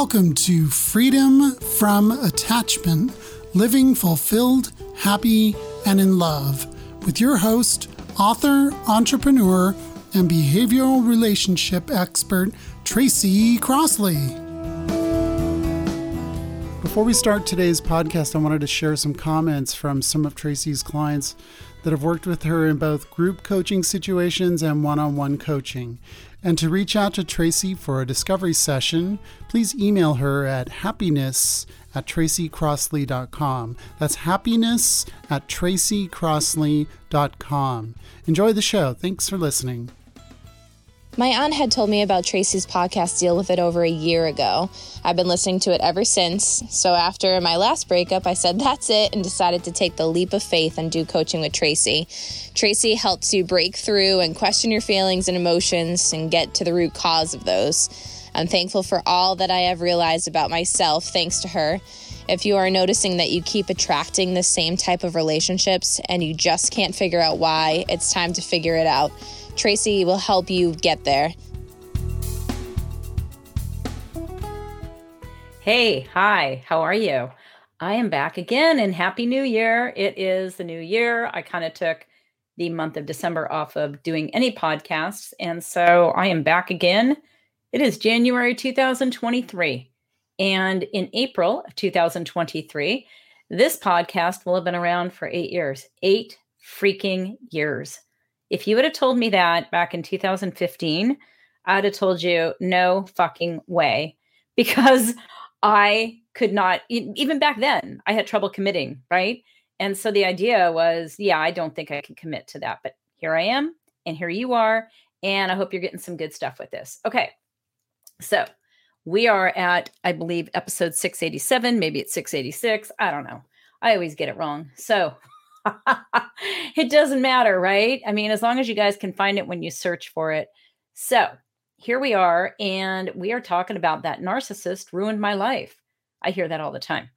Welcome to Freedom from Attachment Living Fulfilled, Happy, and in Love with your host, author, entrepreneur, and behavioral relationship expert, Tracy Crossley. Before we start today's podcast, I wanted to share some comments from some of Tracy's clients that have worked with her in both group coaching situations and one on one coaching. And to reach out to Tracy for a discovery session, please email her at happiness at tracycrossley.com. That's happiness at tracycrossley.com. Enjoy the show. Thanks for listening. My aunt had told me about Tracy's podcast Deal with It over a year ago. I've been listening to it ever since. So after my last breakup, I said that's it and decided to take the leap of faith and do coaching with Tracy. Tracy helps you break through and question your feelings and emotions and get to the root cause of those. I'm thankful for all that I have realized about myself thanks to her. If you are noticing that you keep attracting the same type of relationships and you just can't figure out why, it's time to figure it out. Tracy will help you get there. Hey, hi, how are you? I am back again and Happy New Year. It is the new year. I kind of took the month of December off of doing any podcasts. And so I am back again. It is January 2023. And in April of 2023, this podcast will have been around for eight years. Eight freaking years. If you would have told me that back in 2015, I'd have told you no fucking way because I could not, even back then, I had trouble committing, right? And so the idea was, yeah, I don't think I can commit to that. But here I am, and here you are. And I hope you're getting some good stuff with this. Okay. So we are at, I believe, episode 687. Maybe it's 686. I don't know. I always get it wrong. So it doesn't matter, right? I mean, as long as you guys can find it when you search for it. So here we are, and we are talking about that narcissist ruined my life. I hear that all the time.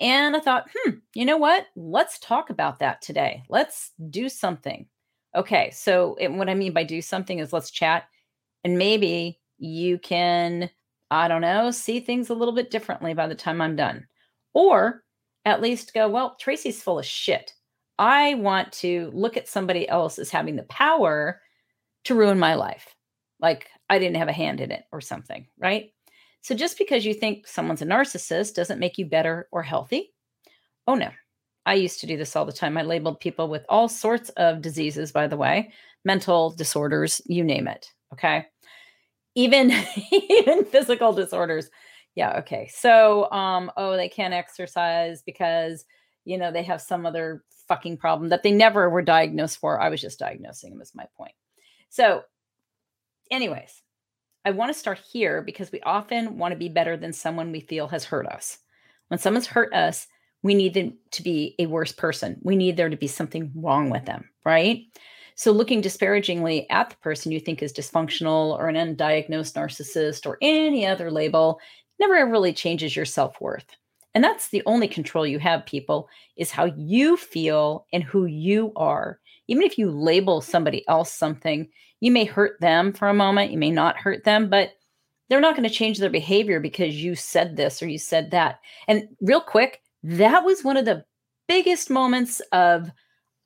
And I thought, hmm, you know what? Let's talk about that today. Let's do something. Okay. So, it, what I mean by do something is let's chat, and maybe you can, I don't know, see things a little bit differently by the time I'm done. Or at least go, well, Tracy's full of shit. I want to look at somebody else as having the power to ruin my life. Like I didn't have a hand in it or something, right? So just because you think someone's a narcissist doesn't make you better or healthy. Oh no. I used to do this all the time. I labeled people with all sorts of diseases, by the way, mental disorders, you name it. Okay. Even even physical disorders. Yeah, okay. So um, oh, they can't exercise because you know they have some other fucking problem that they never were diagnosed for. I was just diagnosing them, is my point. So, anyways, I want to start here because we often want to be better than someone we feel has hurt us. When someone's hurt us, we need them to be a worse person. We need there to be something wrong with them, right? So, looking disparagingly at the person you think is dysfunctional or an undiagnosed narcissist or any other label never really changes your self worth. And that's the only control you have, people, is how you feel and who you are. Even if you label somebody else something, you may hurt them for a moment, you may not hurt them, but they're not going to change their behavior because you said this or you said that. And real quick, that was one of the biggest moments of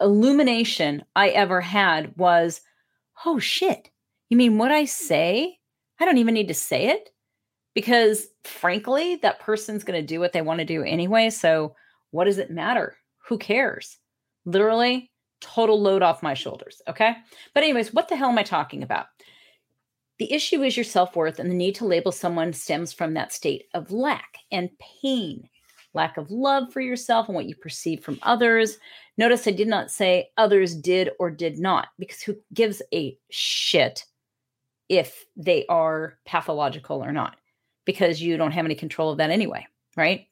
illumination I ever had was, oh shit. You mean what I say? I don't even need to say it because frankly, that person's going to do what they want to do anyway. So, what does it matter? Who cares? Literally, total load off my shoulders. Okay. But, anyways, what the hell am I talking about? The issue is your self worth, and the need to label someone stems from that state of lack and pain, lack of love for yourself and what you perceive from others. Notice I did not say others did or did not, because who gives a shit if they are pathological or not? Because you don't have any control of that anyway, right?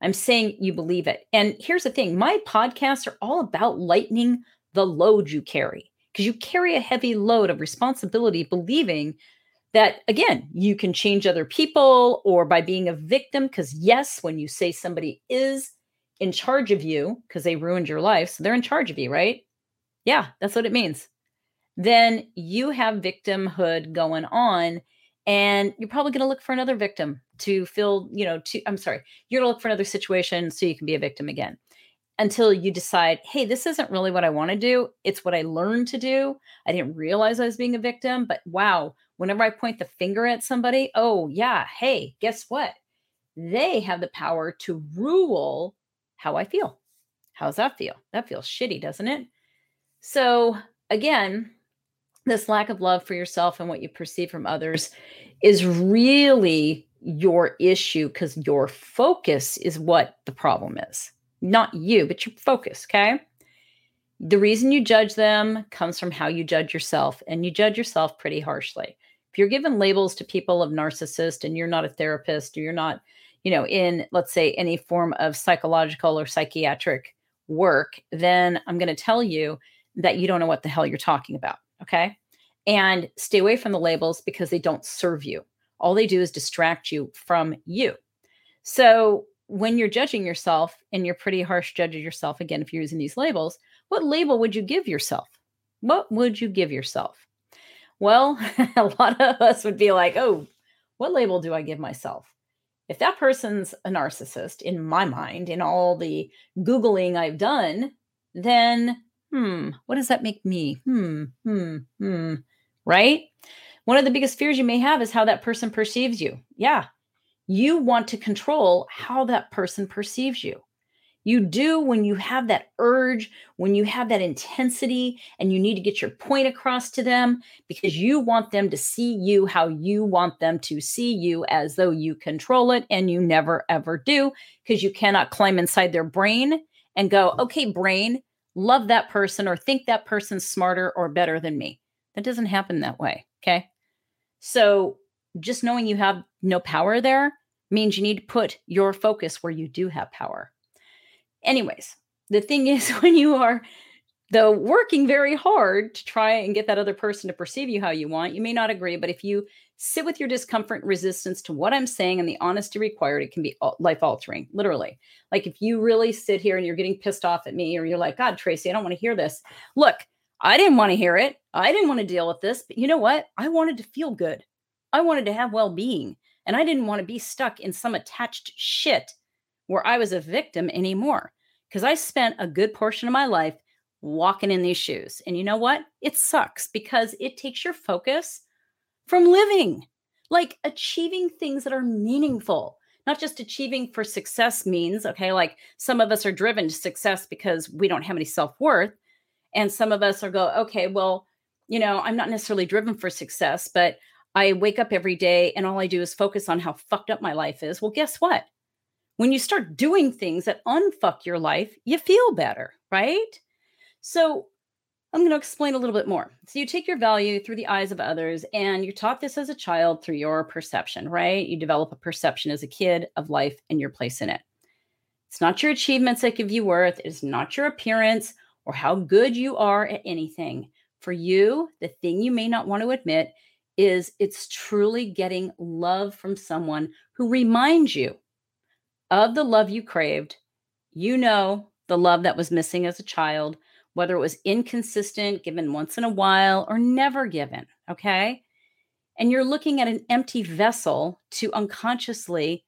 I'm saying you believe it. And here's the thing my podcasts are all about lightening the load you carry because you carry a heavy load of responsibility, believing that, again, you can change other people or by being a victim. Because, yes, when you say somebody is in charge of you because they ruined your life, so they're in charge of you, right? Yeah, that's what it means. Then you have victimhood going on and you're probably going to look for another victim to feel, you know, to I'm sorry, you're going to look for another situation so you can be a victim again until you decide, hey, this isn't really what I want to do. It's what I learned to do. I didn't realize I was being a victim, but wow, whenever I point the finger at somebody, oh, yeah, hey, guess what? They have the power to rule how I feel. How's that feel? That feels shitty, doesn't it? So, again, this lack of love for yourself and what you perceive from others is really your issue because your focus is what the problem is not you, but your focus, okay? The reason you judge them comes from how you judge yourself, and you judge yourself pretty harshly. If you're given labels to people of narcissist and you're not a therapist or you're not, you know, in, let's say, any form of psychological or psychiatric work, then I'm going to tell you that you don't know what the hell you're talking about, okay? And stay away from the labels because they don't serve you. All they do is distract you from you. So when you're judging yourself and you're pretty harsh judge yourself again if you're using these labels what label would you give yourself what would you give yourself well a lot of us would be like oh what label do i give myself if that person's a narcissist in my mind in all the googling i've done then hmm what does that make me hmm hmm hmm right one of the biggest fears you may have is how that person perceives you yeah you want to control how that person perceives you. You do when you have that urge, when you have that intensity, and you need to get your point across to them because you want them to see you how you want them to see you as though you control it. And you never ever do because you cannot climb inside their brain and go, okay, brain, love that person or think that person's smarter or better than me. That doesn't happen that way. Okay. So just knowing you have no power there means you need to put your focus where you do have power. Anyways, the thing is, when you are though working very hard to try and get that other person to perceive you how you want, you may not agree, but if you sit with your discomfort resistance to what I'm saying and the honesty required, it can be life altering, literally. Like if you really sit here and you're getting pissed off at me, or you're like, God, Tracy, I don't want to hear this. Look, I didn't want to hear it. I didn't want to deal with this, but you know what? I wanted to feel good. I wanted to have well being. And I didn't want to be stuck in some attached shit where I was a victim anymore. Because I spent a good portion of my life walking in these shoes. And you know what? It sucks because it takes your focus from living, like achieving things that are meaningful, not just achieving for success means, okay, like some of us are driven to success because we don't have any self worth. And some of us are go, okay, well, you know, I'm not necessarily driven for success, but I wake up every day and all I do is focus on how fucked up my life is. Well, guess what? When you start doing things that unfuck your life, you feel better, right? So I'm going to explain a little bit more. So you take your value through the eyes of others, and you're taught this as a child through your perception, right? You develop a perception as a kid of life and your place in it. It's not your achievements that give you worth, it is not your appearance or how good you are at anything. For you, the thing you may not want to admit is it's truly getting love from someone who reminds you of the love you craved. You know the love that was missing as a child, whether it was inconsistent, given once in a while, or never given. Okay. And you're looking at an empty vessel to unconsciously.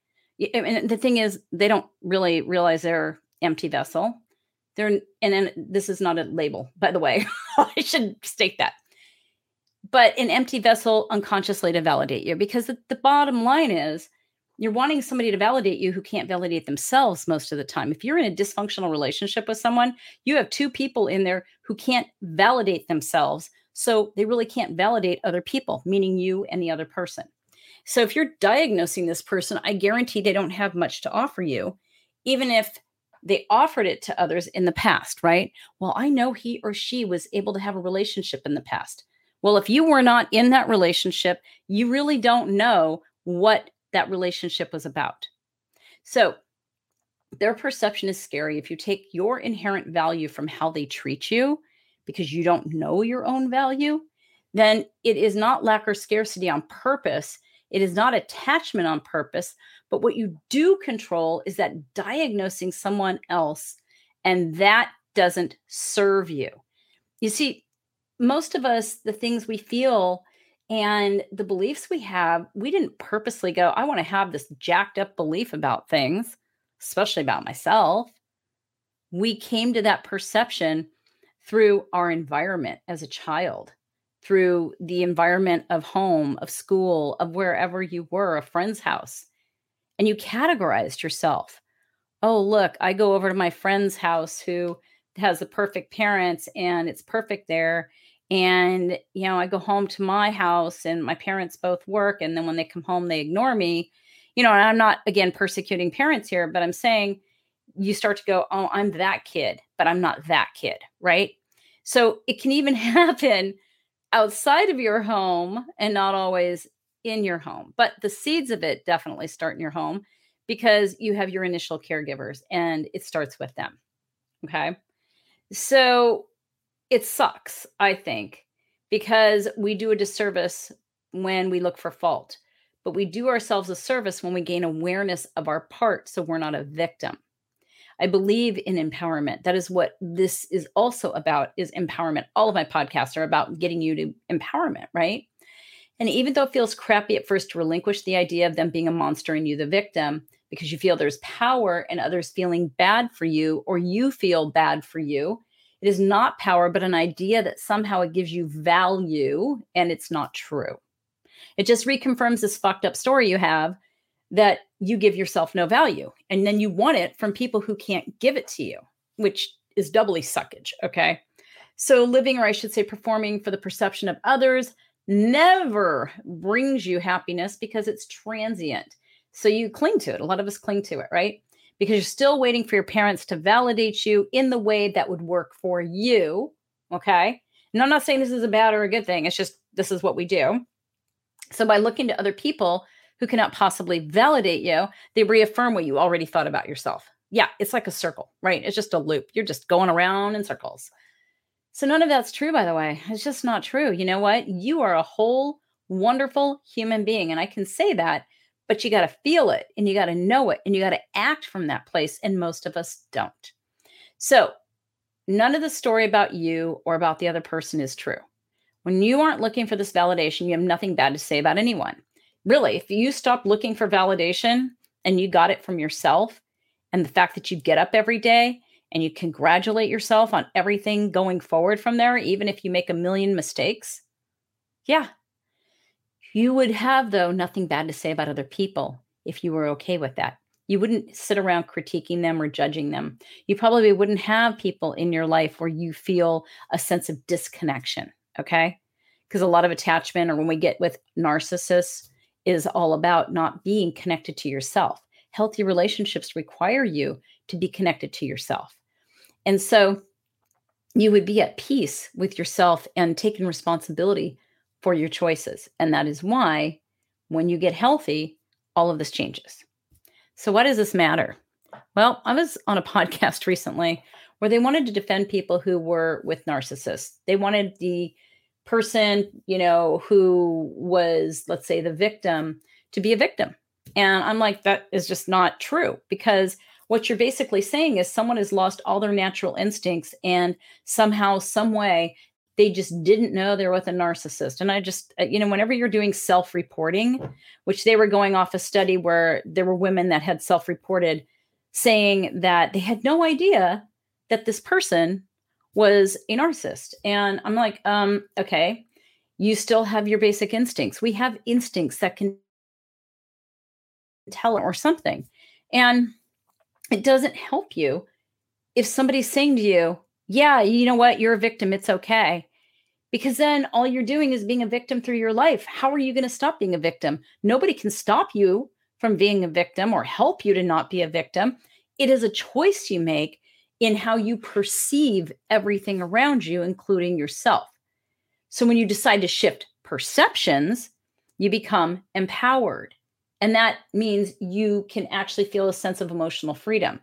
And the thing is, they don't really realize they're empty vessel. They're, and this is not a label, by the way. I should state that but an empty vessel unconsciously to validate you because the, the bottom line is you're wanting somebody to validate you who can't validate themselves most of the time. If you're in a dysfunctional relationship with someone, you have two people in there who can't validate themselves. So they really can't validate other people, meaning you and the other person. So if you're diagnosing this person, I guarantee they don't have much to offer you, even if they offered it to others in the past, right? Well, I know he or she was able to have a relationship in the past. Well, if you were not in that relationship, you really don't know what that relationship was about. So, their perception is scary. If you take your inherent value from how they treat you because you don't know your own value, then it is not lack or scarcity on purpose. It is not attachment on purpose. But what you do control is that diagnosing someone else, and that doesn't serve you. You see, most of us, the things we feel And the beliefs we have, we didn't purposely go, I want to have this jacked up belief about things, especially about myself. We came to that perception through our environment as a child, through the environment of home, of school, of wherever you were, a friend's house. And you categorized yourself. Oh, look, I go over to my friend's house who has the perfect parents and it's perfect there and you know i go home to my house and my parents both work and then when they come home they ignore me you know and i'm not again persecuting parents here but i'm saying you start to go oh i'm that kid but i'm not that kid right? So it can even happen outside of your home and not always in your home but the seeds of it definitely start in your home because you have your initial caregivers and it starts with them okay? So it sucks, I think, because we do a disservice when we look for fault, but we do ourselves a service when we gain awareness of our part so we're not a victim. I believe in empowerment. That is what this is also about is empowerment. All of my podcasts are about getting you to empowerment, right? And even though it feels crappy at first to relinquish the idea of them being a monster and you the victim because you feel there's power and others feeling bad for you or you feel bad for you, it is not power, but an idea that somehow it gives you value and it's not true. It just reconfirms this fucked up story you have that you give yourself no value. And then you want it from people who can't give it to you, which is doubly suckage. Okay. So living, or I should say, performing for the perception of others never brings you happiness because it's transient. So you cling to it. A lot of us cling to it, right? Because you're still waiting for your parents to validate you in the way that would work for you. Okay. And I'm not saying this is a bad or a good thing. It's just this is what we do. So by looking to other people who cannot possibly validate you, they reaffirm what you already thought about yourself. Yeah, it's like a circle, right? It's just a loop. You're just going around in circles. So none of that's true, by the way. It's just not true. You know what? You are a whole, wonderful human being. And I can say that but you got to feel it and you got to know it and you got to act from that place. And most of us don't. So, none of the story about you or about the other person is true. When you aren't looking for this validation, you have nothing bad to say about anyone. Really, if you stop looking for validation and you got it from yourself, and the fact that you get up every day and you congratulate yourself on everything going forward from there, even if you make a million mistakes, yeah, you would have, though, nothing bad to say about other people if you were okay with that. You wouldn't sit around critiquing them or judging them. You probably wouldn't have people in your life where you feel a sense of disconnection. Okay. Because a lot of attachment, or when we get with narcissists, is all about not being connected to yourself. Healthy relationships require you to be connected to yourself. And so you would be at peace with yourself and taking responsibility for your choices. And that is why when you get healthy, all of this changes. So, why does this matter? Well, I was on a podcast recently where they wanted to defend people who were with narcissists. They wanted the person, you know, who was, let's say, the victim to be a victim. And I'm like, that is just not true because what you're basically saying is someone has lost all their natural instincts and somehow, some way, they just didn't know they were with a narcissist. And I just, uh, you know, whenever you're doing self reporting, which they were going off a study where there were women that had self reported saying that they had no idea that this person was a narcissist. And I'm like, um, okay, you still have your basic instincts. We have instincts that can tell or something. And it doesn't help you if somebody's saying to you, yeah, you know what? You're a victim. It's okay. Because then all you're doing is being a victim through your life. How are you going to stop being a victim? Nobody can stop you from being a victim or help you to not be a victim. It is a choice you make in how you perceive everything around you, including yourself. So when you decide to shift perceptions, you become empowered. And that means you can actually feel a sense of emotional freedom.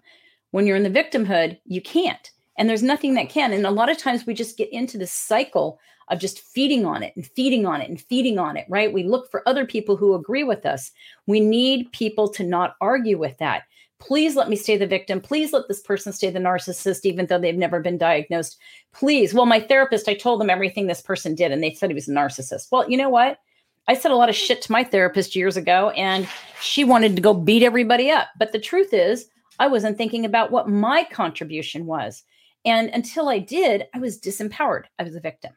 When you're in the victimhood, you can't and there's nothing that can. And a lot of times we just get into this cycle of just feeding on it and feeding on it and feeding on it right? We look for other people who agree with us. We need people to not argue with that. Please let me stay the victim. Please let this person stay the narcissist even though they've never been diagnosed. Please. Well my therapist i told them everything this person did and they said he was a narcissist. Well you know what? I said a lot of shit to my therapist years ago, and she wanted to go beat everybody up. But the truth is, I wasn't thinking about what my contribution was. And until I did, I was disempowered. I was a victim.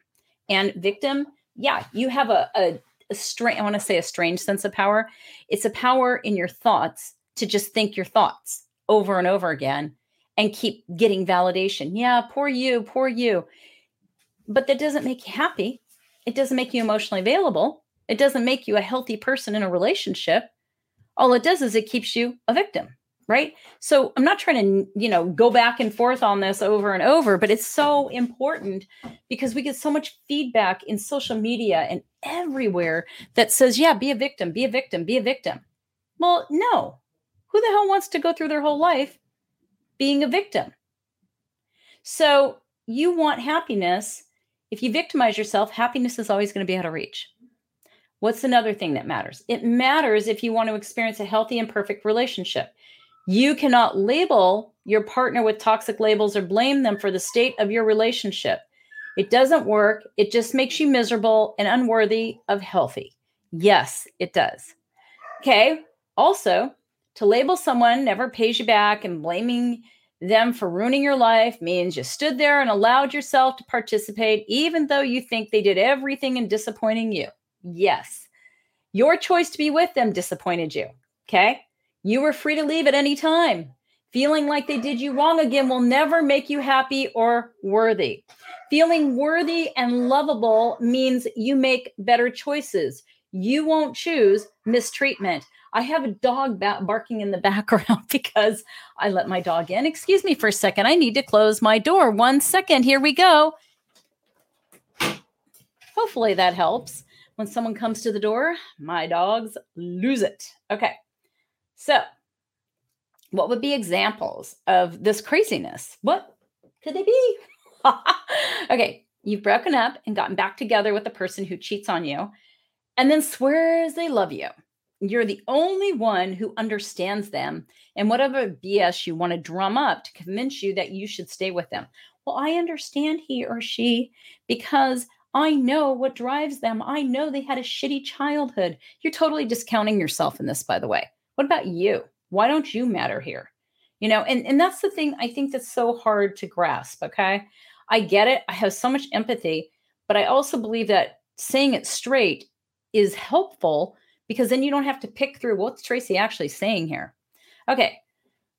And victim, yeah, you have a, a, a strange, I want to say a strange sense of power. It's a power in your thoughts to just think your thoughts over and over again and keep getting validation. Yeah, poor you, poor you. But that doesn't make you happy. It doesn't make you emotionally available. It doesn't make you a healthy person in a relationship. All it does is it keeps you a victim, right? So I'm not trying to, you know, go back and forth on this over and over, but it's so important because we get so much feedback in social media and everywhere that says, yeah, be a victim, be a victim, be a victim. Well, no. Who the hell wants to go through their whole life being a victim? So you want happiness. If you victimize yourself, happiness is always going to be out of reach. What's another thing that matters? It matters if you want to experience a healthy and perfect relationship. You cannot label your partner with toxic labels or blame them for the state of your relationship. It doesn't work. It just makes you miserable and unworthy of healthy. Yes, it does. Okay. Also, to label someone never pays you back and blaming them for ruining your life means you stood there and allowed yourself to participate, even though you think they did everything in disappointing you. Yes. Your choice to be with them disappointed you. Okay. You were free to leave at any time. Feeling like they did you wrong again will never make you happy or worthy. Feeling worthy and lovable means you make better choices. You won't choose mistreatment. I have a dog barking in the background because I let my dog in. Excuse me for a second. I need to close my door. One second. Here we go. Hopefully that helps. When someone comes to the door, my dogs lose it. Okay. So, what would be examples of this craziness? What could they be? okay. You've broken up and gotten back together with the person who cheats on you and then swears they love you you're the only one who understands them and whatever BS you want to drum up to convince you that you should stay with them. Well, I understand he or she because I know what drives them. I know they had a shitty childhood. You're totally discounting yourself in this, by the way. What about you? Why don't you matter here? You know, and, and that's the thing I think that's so hard to grasp. Okay. I get it. I have so much empathy, but I also believe that saying it straight is helpful because then you don't have to pick through what's Tracy actually saying here. Okay,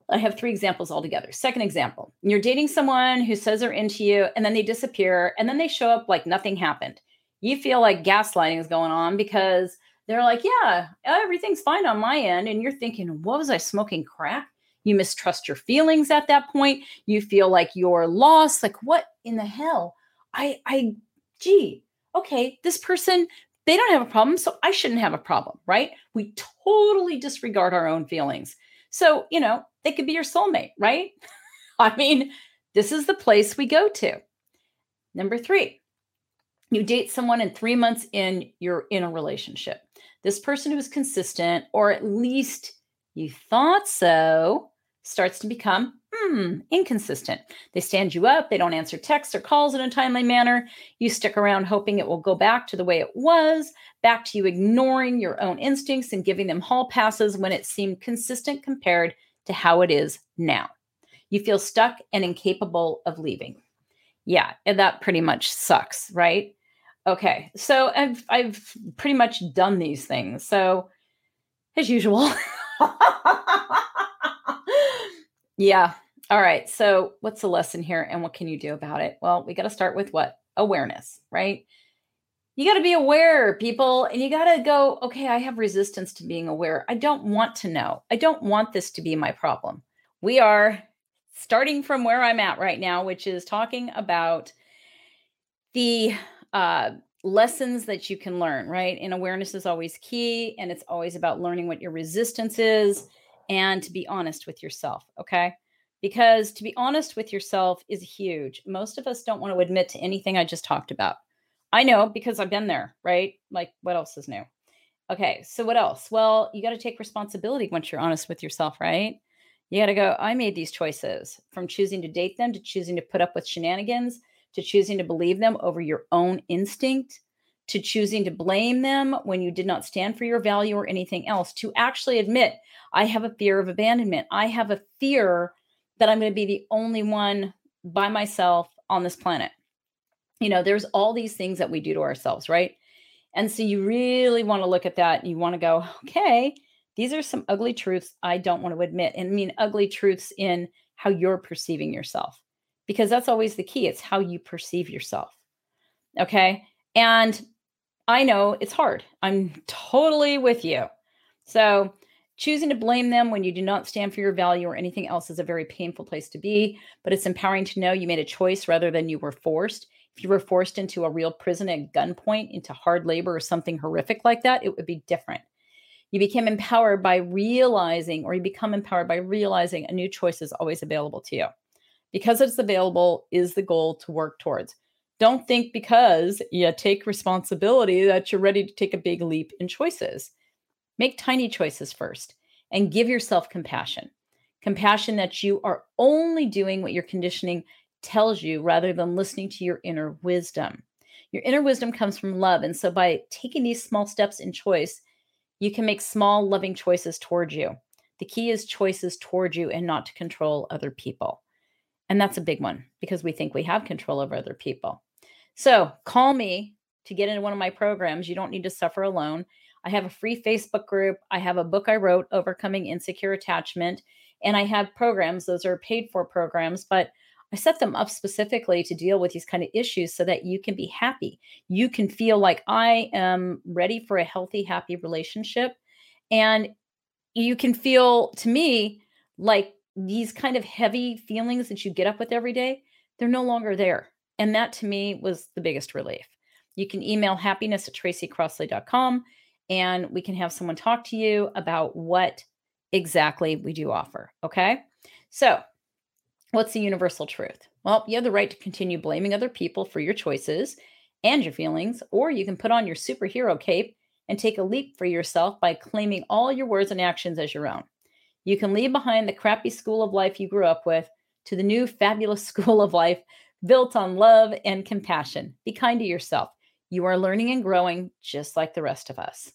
I have three examples altogether. Second example you're dating someone who says they're into you and then they disappear and then they show up like nothing happened. You feel like gaslighting is going on because they're like, yeah, everything's fine on my end. And you're thinking, what was I smoking crack? You mistrust your feelings at that point. You feel like you're lost. Like, what in the hell? I, I, gee, okay, this person they don't have a problem, so I shouldn't have a problem, right? We totally disregard our own feelings. So, you know, they could be your soulmate, right? I mean, this is the place we go to. Number three, you date someone and three months in, you're in a relationship. This person who is consistent, or at least you thought so, starts to become hmm, inconsistent. They stand you up, they don't answer texts or calls in a timely manner. You stick around hoping it will go back to the way it was, back to you ignoring your own instincts and giving them hall passes when it seemed consistent compared to how it is now. You feel stuck and incapable of leaving. Yeah, and that pretty much sucks, right? Okay. So I've I've pretty much done these things. So as usual. yeah, all right. So, what's the lesson here and what can you do about it? Well, we got to start with what? Awareness, right? You got to be aware, people, and you got to go, okay, I have resistance to being aware. I don't want to know. I don't want this to be my problem. We are starting from where I'm at right now, which is talking about the uh, lessons that you can learn, right? And awareness is always key, and it's always about learning what your resistance is and to be honest with yourself, okay? because to be honest with yourself is huge. Most of us don't want to admit to anything I just talked about. I know because I've been there, right? Like, what else is new? Okay, so what else? Well, you got to take responsibility once you're honest with yourself, right? You got to go, I made these choices from choosing to date them to choosing to put up with shenanigans to choosing to believe them over your own instinct to choosing to blame them when you did not stand for your value or anything else, to actually admit, I have a fear of abandonment. I have a fear that I'm going to be the only one by myself on this planet. You know, there's all these things that we do to ourselves, right? And so you really want to look at that. And you want to go, okay, these are some ugly truths I don't want to admit. And I mean, ugly truths in how you're perceiving yourself, because that's always the key. It's how you perceive yourself. Okay. And I know it's hard. I'm totally with you. So, choosing to blame them when you do not stand for your value or anything else is a very painful place to be, but it's empowering to know you made a choice rather than you were forced. If you were forced into a real prison at gunpoint, into hard labor or something horrific like that, it would be different. You became empowered by realizing, or you become empowered by realizing a new choice is always available to you. Because it's available is the goal to work towards. Don't think because you take responsibility that you're ready to take a big leap in choices. Make tiny choices first and give yourself compassion. Compassion that you are only doing what your conditioning tells you rather than listening to your inner wisdom. Your inner wisdom comes from love. And so by taking these small steps in choice, you can make small, loving choices towards you. The key is choices towards you and not to control other people. And that's a big one because we think we have control over other people. So call me to get into one of my programs. You don't need to suffer alone. I have a free Facebook group. I have a book I wrote, Overcoming Insecure Attachment, and I have programs. Those are paid for programs, but I set them up specifically to deal with these kind of issues so that you can be happy. You can feel like I am ready for a healthy, happy relationship. And you can feel to me like these kind of heavy feelings that you get up with every day, they're no longer there. And that to me was the biggest relief. You can email happiness at tracycrossley.com and we can have someone talk to you about what exactly we do offer. Okay. So, what's the universal truth? Well, you have the right to continue blaming other people for your choices and your feelings, or you can put on your superhero cape and take a leap for yourself by claiming all your words and actions as your own. You can leave behind the crappy school of life you grew up with to the new fabulous school of life built on love and compassion. Be kind to yourself. You are learning and growing just like the rest of us.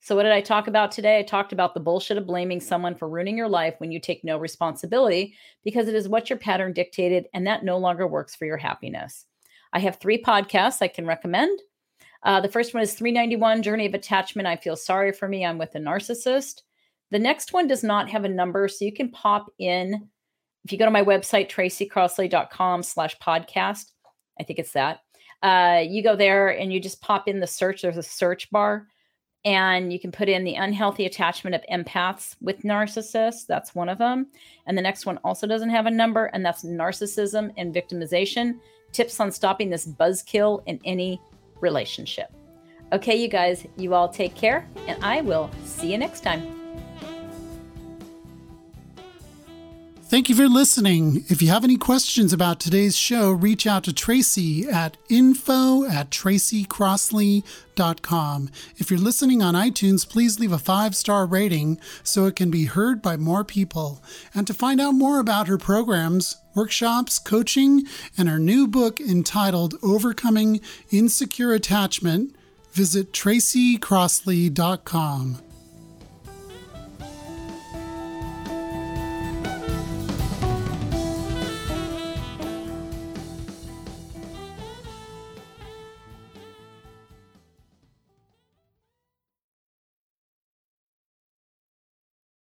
So, what did I talk about today? I talked about the bullshit of blaming someone for ruining your life when you take no responsibility because it is what your pattern dictated and that no longer works for your happiness. I have three podcasts I can recommend. Uh, the first one is 391 Journey of Attachment. I feel sorry for me. I'm with a narcissist. The next one does not have a number, so you can pop in if you go to my website, tracycrossley.com slash podcast, I think it's that. Uh, you go there and you just pop in the search. There's a search bar and you can put in the unhealthy attachment of empaths with narcissists. That's one of them. And the next one also doesn't have a number, and that's narcissism and victimization tips on stopping this buzzkill in any relationship. Okay, you guys, you all take care, and I will see you next time. Thank you for listening. If you have any questions about today's show, reach out to Tracy at info at tracycrossley.com. If you're listening on iTunes, please leave a five star rating so it can be heard by more people. And to find out more about her programs, workshops, coaching, and her new book entitled Overcoming Insecure Attachment, visit tracycrossley.com.